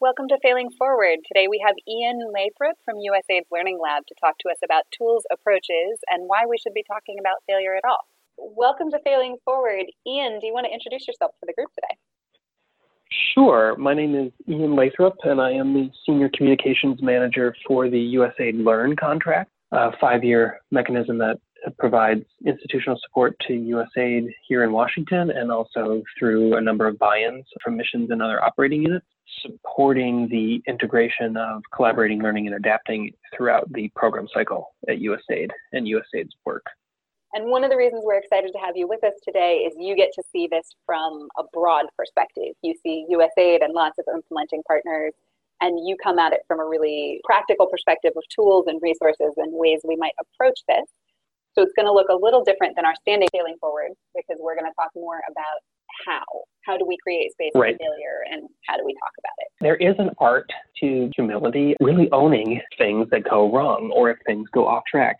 Welcome to Failing Forward. Today we have Ian Lathrop from USAID's Learning Lab to talk to us about tools, approaches, and why we should be talking about failure at all. Welcome to Failing Forward. Ian, do you want to introduce yourself to the group today? Sure. My name is Ian Lathrop, and I am the Senior Communications Manager for the USAID Learn contract, a five year mechanism that provides institutional support to USAID here in Washington and also through a number of buy ins from missions and other operating units, supporting the integration of collaborating, learning, and adapting throughout the program cycle at USAID and USAID's work. And one of the reasons we're excited to have you with us today is you get to see this from a broad perspective. You see USAID and lots of implementing partners, and you come at it from a really practical perspective of tools and resources and ways we might approach this. So it's going to look a little different than our standing failing forward because we're going to talk more about how. How do we create space right. for failure and how do we talk about it? There is an art to humility, really owning things that go wrong or if things go off track.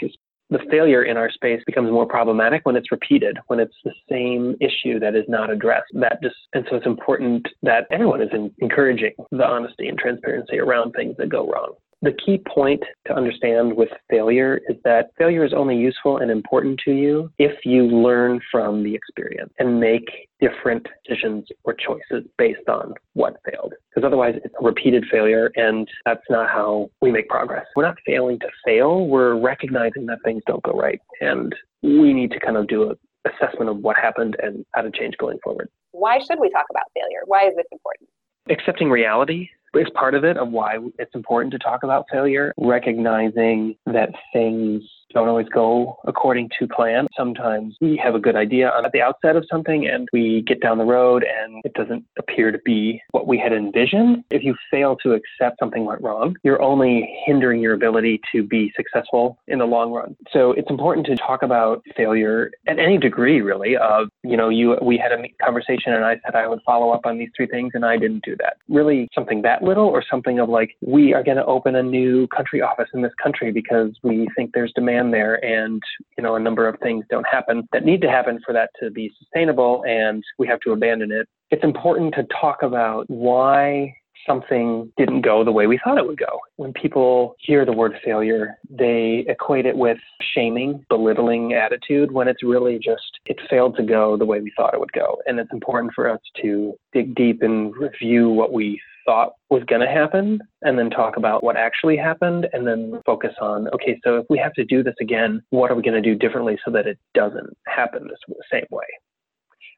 The failure in our space becomes more problematic when it's repeated, when it's the same issue that is not addressed. That just and so it's important that everyone is encouraging the honesty and transparency around things that go wrong. The key point to understand with failure is that failure is only useful and important to you if you learn from the experience and make different decisions or choices based on what failed. Because otherwise, it's a repeated failure, and that's not how we make progress. We're not failing to fail, we're recognizing that things don't go right. And we need to kind of do a assessment of what happened and how to change going forward. Why should we talk about failure? Why is this important? Accepting reality is part of it of why it's important to talk about failure, recognizing that things don't always go according to plan. Sometimes we have a good idea at the outset of something and we get down the road and it doesn't appear to be what we had envisioned. If you fail to accept something went wrong, you're only hindering your ability to be successful in the long run. So it's important to talk about failure at any degree, really. Of you know, you we had a conversation and I said I would follow up on these three things and I didn't do that. Really, something that little or something of like we are going to open a new country office in this country because we think there's demand there and you know a number of things don't happen that need to happen for that to be sustainable and we have to abandon it it's important to talk about why something didn't go the way we thought it would go. When people hear the word failure, they equate it with shaming, belittling attitude when it's really just it failed to go the way we thought it would go. And it's important for us to dig deep and review what we thought was going to happen and then talk about what actually happened and then focus on okay so if we have to do this again what are we going to do differently so that it doesn't happen the same way?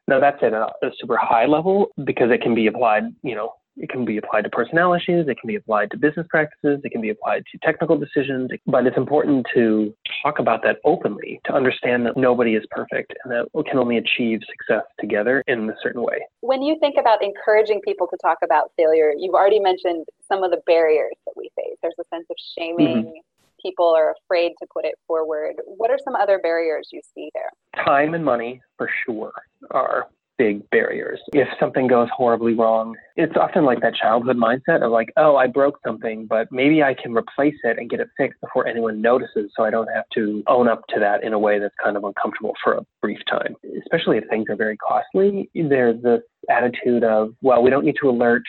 Now that's at a, a super high level because it can be applied you know it can be applied to personnel issues, it can be applied to business practices, it can be applied to technical decisions, but it's important to talk about that openly to understand that nobody is perfect and that we can only achieve success together in a certain way. When you think about encouraging people to talk about failure, you've already mentioned some of the barriers that we face. There's a sense of shaming. Mm-hmm people are afraid to put it forward. What are some other barriers you see there? Time and money, for sure, are big barriers. If something goes horribly wrong, it's often like that childhood mindset of like, oh, I broke something, but maybe I can replace it and get it fixed before anyone notices so I don't have to own up to that in a way that's kind of uncomfortable for a brief time. Especially if things are very costly, there's this attitude of, well, we don't need to alert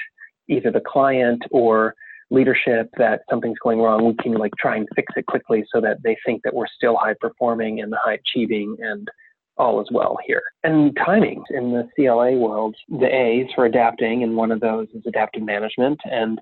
either the client or leadership that something's going wrong, we can like try and fix it quickly so that they think that we're still high performing and high achieving and all is well here. And timing in the CLA world, the A's for adapting, and one of those is adaptive management, and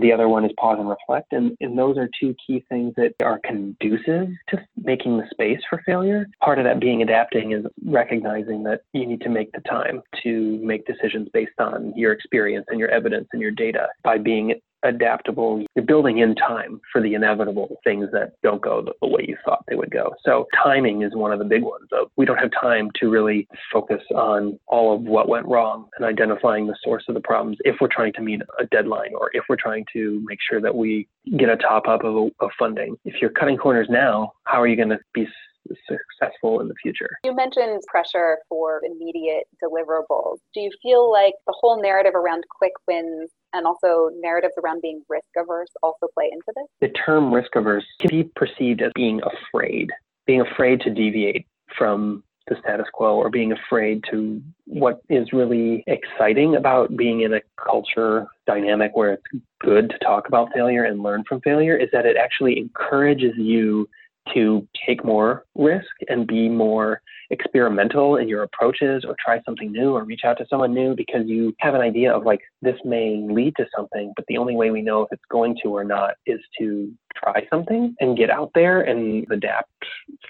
the other one is pause and reflect. And, and those are two key things that are conducive to making the space for failure. Part of that being adapting is recognizing that you need to make the time to make decisions based on your experience and your evidence and your data by being adaptable. You're building in time for the inevitable things that don't go the, way you thought they would go. So timing is one of the big ones. We don't have time to really focus on all of what went wrong and identifying the source of the problems if we're trying to meet a deadline or if we're trying to make sure that we get a top up of, of funding. If you're cutting corners now, how are you going to be successful in the future. You mentioned pressure for immediate deliverables. Do you feel like the whole narrative around quick wins and also narratives around being risk averse also play into this? The term risk averse can be perceived as being afraid, being afraid to deviate from the status quo or being afraid to what is really exciting about being in a culture dynamic where it's good to talk about failure and learn from failure is that it actually encourages you to take more risk and be more experimental in your approaches or try something new or reach out to someone new because you have an idea of like this may lead to something but the only way we know if it's going to or not is to try something and get out there and adapt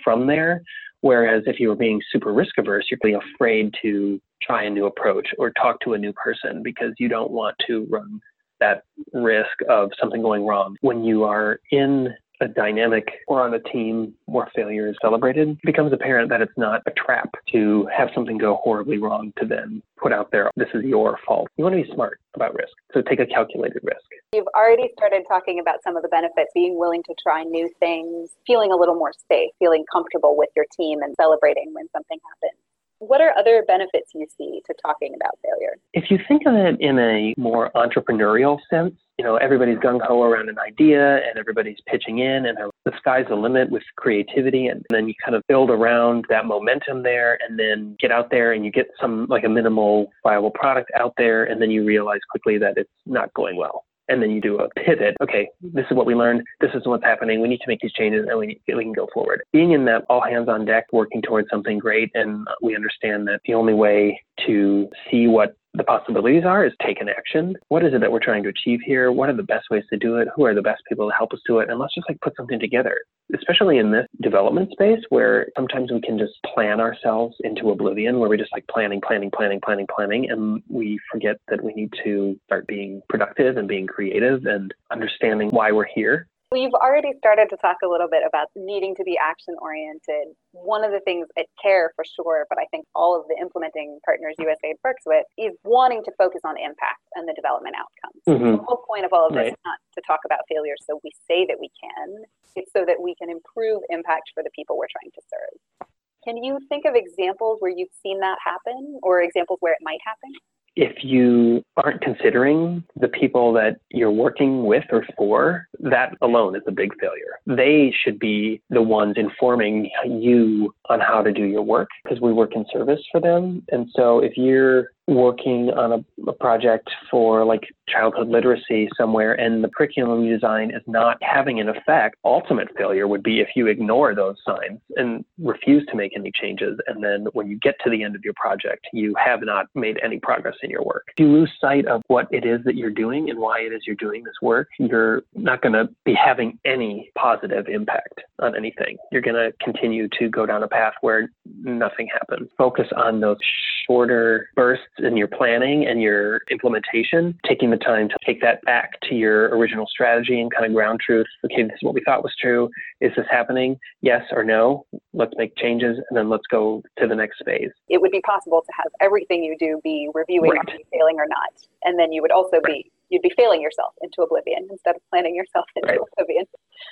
from there. Whereas if you were being super risk averse you're really afraid to try a new approach or talk to a new person because you don't want to run that risk of something going wrong. When you are in a dynamic or on a team where failure is celebrated, it becomes apparent that it's not a trap to have something go horribly wrong to then put out there, this is your fault. You want to be smart about risk. So take a calculated risk. You've already started talking about some of the benefits, being willing to try new things, feeling a little more safe, feeling comfortable with your team and celebrating when something happens. What are other benefits you see to talking about failure? If you think of it in a more entrepreneurial sense, you know, everybody's gung ho around an idea and everybody's pitching in, and the sky's the limit with creativity. And then you kind of build around that momentum there and then get out there and you get some like a minimal viable product out there, and then you realize quickly that it's not going well and then you do a pivot. Okay, this is what we learned. This is what's happening. We need to make these changes, and we need, we can go forward. Being in that all hands on deck, working towards something great, and we understand that the only way to see what the possibilities are is take an action. What is it that we're trying to achieve here? What are the best ways to do it? Who are the best people to help us do it? And let's just like put something together, especially in this development space where sometimes we can just plan ourselves into oblivion where we're just like planning, planning, planning, planning, planning. And we forget that we need to start being productive and being creative and understanding why we're here well, you've already started to talk a little bit about needing to be action oriented. One of the things at CARE for sure, but I think all of the implementing partners USAID works with is wanting to focus on impact and the development outcomes. Mm-hmm. The whole point of all of this right. is not to talk about failure so we say that we can, it's so that we can improve impact for the people we're trying to serve. Can you think of examples where you've seen that happen or examples where it might happen? If you aren't considering the people that you're working with or for, that alone is a big failure. They should be the ones informing you on how to do your work because we work in service for them. And so if you're working on a, a, project for like childhood literacy somewhere and the curriculum you design is not having an effect, ultimate failure would be if you ignore those signs and refuse to make any changes. And then when you get to the end of your project, you have not made any progress in your work. If you lose sight of what it is that you're doing and why it is you're doing this work, you're not going to be having any positive impact on anything. You're going to continue to go down a path where nothing happens. Focus on those shorter bursts in your planning and your implementation, taking the time to take that back to your original strategy and kind of ground truth. Okay, this is what we thought was true. Is this happening? Yes or no? Let's make changes and then let's go to the next phase. It would be possible to have everything you do be reviewing right. failing or not. And then you would also right. be you'd be failing yourself into oblivion instead of planning yourself into right. oblivion.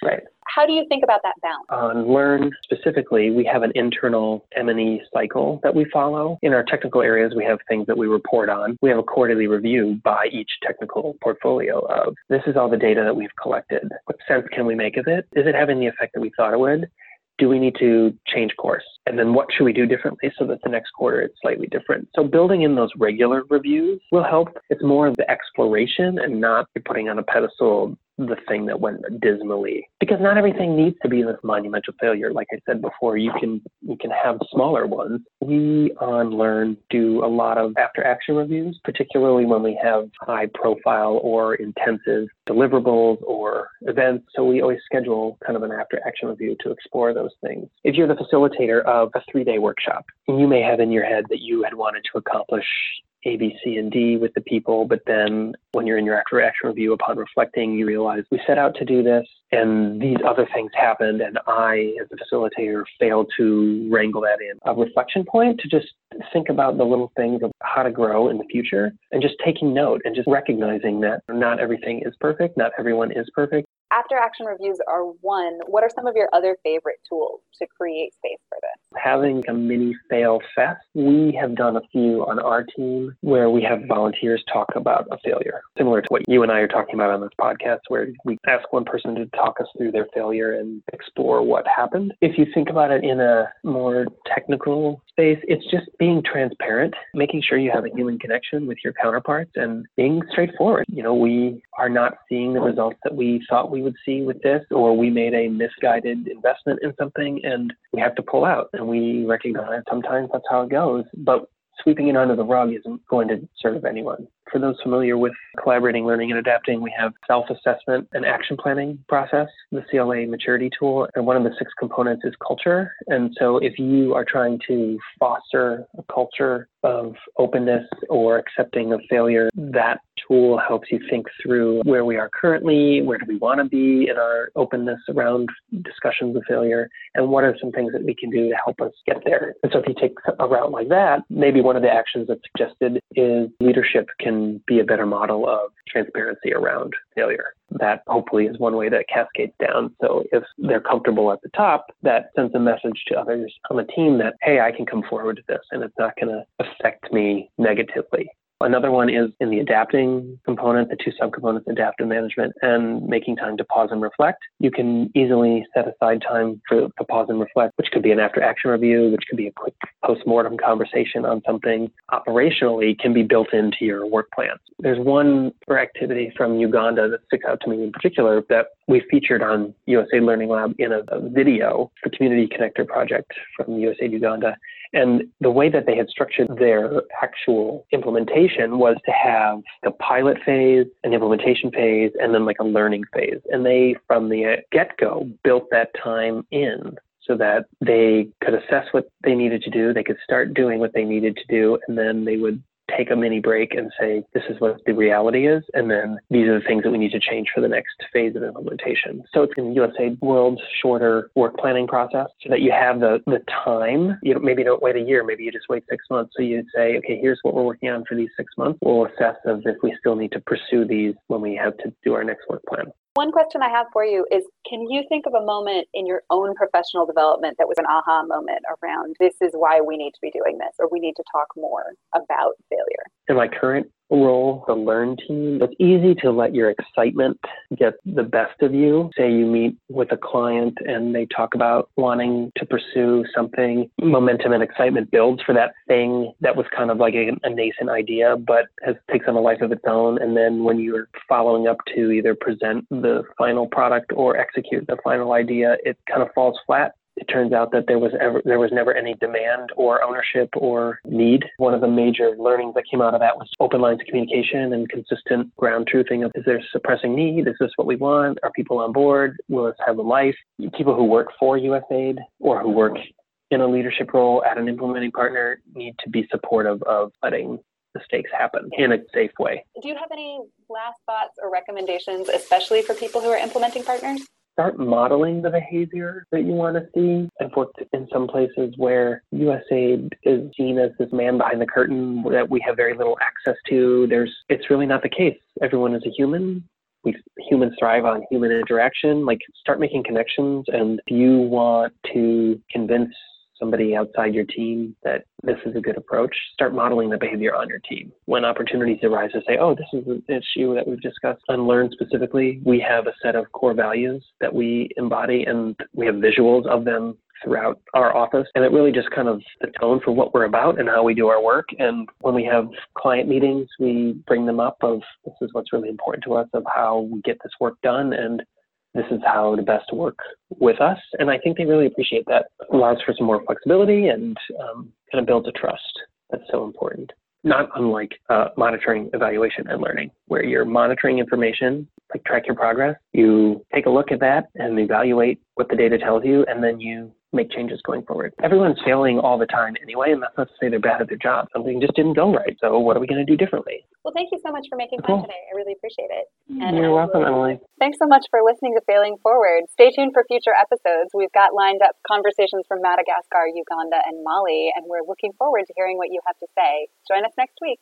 Right. How do you think about that balance? On Learn specifically, we have an internal M&E cycle that we follow. In our technical areas, we have things that we report on. We have a quarterly review by each technical portfolio of this is all the data that we've collected. What sense can we make of it? Is it having the effect that we thought it would? Do we need to change course? And then what should we do differently so that the next quarter it's slightly different? So building in those regular reviews will help. It's more of the exploration and not putting on a pedestal the thing that went dismally. Because not everything needs to be this monumental failure. Like i said before you can you can have smaller ones. We on learn do a lot of after action reviews particularly when we have high profile or intensive deliverables or events. So we always schedule kind of an after action review to explore those things. If you're the facilitator of a three day workshop and you may have in your head that you had wanted to accomplish a, B, C, and D with the people. But then when you're in your after action review, upon reflecting, you realize we set out to do this and these other things happened. And I, as a facilitator, failed to wrangle that in. A reflection point to just think about the little things of how to grow in the future and just taking note and just recognizing that not everything is perfect, not everyone is perfect after action reviews are one, what are some of your other favorite tools to create space for this? Having a mini fail fest. We have done a few on our team where we have volunteers talk about a failure, similar to what you and I are talking about on this podcast, where we ask one person to talk us through their failure and explore what happened. If you think about it in a more technical space, it's just being transparent, making sure you have a human connection with your counterparts and being straightforward. You know, we are not seeing the results that we thought we would see with this, or we made a misguided investment in something and we have to pull out. And we recognize sometimes that's how it goes. But sweeping it under the rug isn't going to serve anyone. For those familiar with collaborating, learning, and adapting, we have self-assessment and action planning process, the CLA maturity tool, and one of the six components is culture. And so if you are trying to foster a culture of openness or accepting of failure, that tool helps you think through where we are currently, where do we want to be in our openness around discussions of failure, and what are some things that we can do to help us get there. And so if you take a route like that, maybe one of the actions that's suggested is leadership can be a better model of transparency around failure. That hopefully is one way that cascades down. So if they're comfortable at the top, that sends a message to others on the team that, hey, I can come forward to this and it's not going to affect me negatively. Another one is in the adapting component, the two subcomponents, adaptive management and making time to pause and reflect. You can easily set aside time for to pause and reflect, which could be an after action review, which could be a quick post-mortem conversation on something operationally can be built into your work plans. There's one activity from Uganda that sticks out to me in particular that we featured on USAID Learning Lab in a, a video for Community Connector project from USAID Uganda. And the way that they had structured their actual implementation was to have a pilot phase, an implementation phase, and then like a learning phase. And they, from the uh, get go, built that time in so that they could assess what they needed to do, they could start doing what they needed to do, and then they would take a mini break and say, this is what the reality is. And then these are the things that we need to change for the next phase of implementation. So it's in USA World's shorter work planning process so that you have the, the time. You maybe don't wait a year, maybe you just wait six months. So you'd say, okay, here's what we're working on for these six months. We'll assess if we still need to pursue these when we have to do our next work plan. One question I have for you is Can you think of a moment in your own professional development that was an aha moment around this is why we need to be doing this, or we need to talk more about failure? In my current role, the learn team, it's easy to let your excitement get the best of you. Say you meet with a client and they talk about wanting to pursue something, momentum and excitement builds for that thing that was kind of like a, a nascent idea, but has takes on a life of its own. And then when you're following up to either present the final product or execute the final idea, it kind of falls flat it turns out that there was ever there was never any demand or ownership or need. One of the major learnings that came out of that was open lines of communication and consistent ground truthing of is there suppressing need? Is this what we want? Are people on board? Will this have a life? People who work for USAID or who work in a leadership role at an implementing partner need to be supportive of letting mistakes happen in a safe way. Do you have any last thoughts or recommendations, especially for people who are implementing partners? Start modeling the behavior that you want to see. I've worked in some places where USAID is seen as this man behind the curtain that we have very little access to. There's, it's really not the case. Everyone is a human. We humans thrive on human interaction. Like, start making connections. And if you want to convince somebody outside your team that this is a good approach, start modeling the behavior on your team. When opportunities arise to say, oh, this is an issue that we've discussed and learned specifically, we have a set of core values that we embody and we have visuals of them throughout our office. And it really just kind of the tone for what we're about and how we do our work. And when we have client meetings, we bring them up of this is what's really important to us of how we get this work done and this is how to best work with us. And I think they really appreciate that. It allows for some more flexibility and um, kind of builds a trust. That's so important. Not unlike uh, monitoring, evaluation, and learning, where you're monitoring information, like track your progress. You take a look at that and evaluate what the data tells you, and then you make changes going forward. Everyone's failing all the time anyway, and that's not to say they're bad at their job. Something just didn't go right. So what are we going to do differently? Well, thank you so much for making time cool. today. I really appreciate it. And You're welcome, Emily. Thanks so much for listening to Failing Forward. Stay tuned for future episodes. We've got lined up conversations from Madagascar, Uganda, and Mali, and we're looking forward to hearing what you have to say. Join us next week.